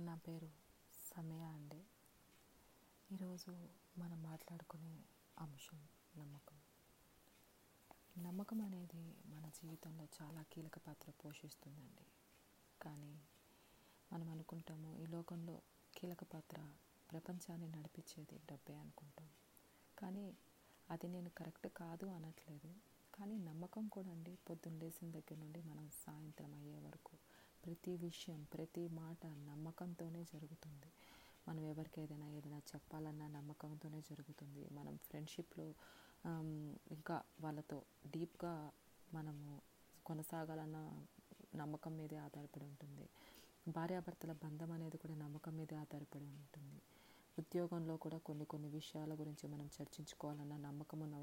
నా పేరు సమయ అండి. ఈరోజు మనం మాట్లాడుకునే అంశం నమ్మకం. నమ్మకం అనేది మన జీవితంలో చాలా కీలక పాత్ర పోషిస్తుందండి. కానీ మనం అనుకుంటాము ఈ లోకంలో కీలక పాత్ర ప్రపంచాన్ని నడిపించేది డబ్బే అనుకుంటాం. కానీ అది నేను కరెక్ట్ కాదు అనట్లేదు. కానీ నమ్మకం కూడా అండి పొద్దున్న లేచిన దగ్గర నుండి మనం సాయంత్రం అయ్యే వరకు ప్రతి విషయం ప్రతి మాట నమ్మకంతోనే జరుగుతుంది. మనం ఎవరికి ఏదైనా ఏదైనా చెప్పాలన్నా నమ్మకంతోనే జరుగుతుంది. మనం ఫ్రెండ్షిప్లో ఇంకా వాళ్ళతో డీప్గా మనము కొనసాగాలన్న నమ్మకం మీదే ఆధారపడి ఉంటుంది. భార్యాభర్తల బంధం అనేది కూడా నమ్మకం మీదే ఆధారపడి ఉంటుంది. ఉద్యోగంలో కూడా కొన్ని కొన్ని విషయాల గురించి మనం చర్చించుకోవాలన్న నమ్మకం ఉన్న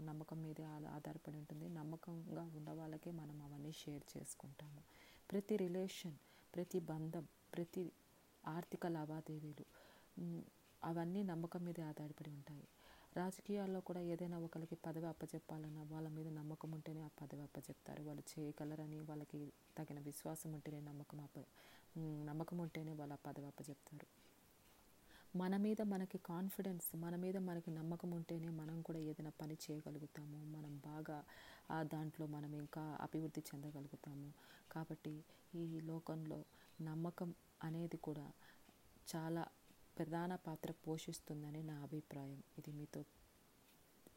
నమ్మకం మీదే ఆధారపడి ఉంటుంది. నమ్మకంగా ఉన్న వాళ్ళకే మనం అవన్నీ షేర్ చేసుకుంటాము. ప్రతి రిలేషన్ ప్రతి బంధం ప్రతి ఆర్థిక లావాదేవీలు అవన్నీ నమ్మకం మీద ఆధారపడి ఉంటాయి. రాజకీయాల్లో కూడా ఏదైనా ఒకరికి పదవి అప్పచెప్పాలన్నా వాళ్ళ మీద నమ్మకం ఉంటేనే ఆ పదవి అప్పచెప్తారు వాళ్ళు చేయగలరని వాళ్ళకి తగిన విశ్వాసం ఉంటేనే నమ్మకం అప్ప నమ్మకం ఉంటేనే వాళ్ళు ఆ పదవి అప్పచెప్తారు మన మీద మనకి కాన్ఫిడెన్స్ మన మీద మనకి నమ్మకం ఉంటేనే మనం కూడా ఏదైనా పని చేయగలుగుతాము. మనం బాగా దాంట్లో మనం ఇంకా అభివృద్ధి చెందగలుగుతాము. కాబట్టి ఈ లోకంలో నమ్మకం అనేది కూడా చాలా ప్రధాన పాత్ర పోషిస్తుందని నా అభిప్రాయం. ఇది మీతో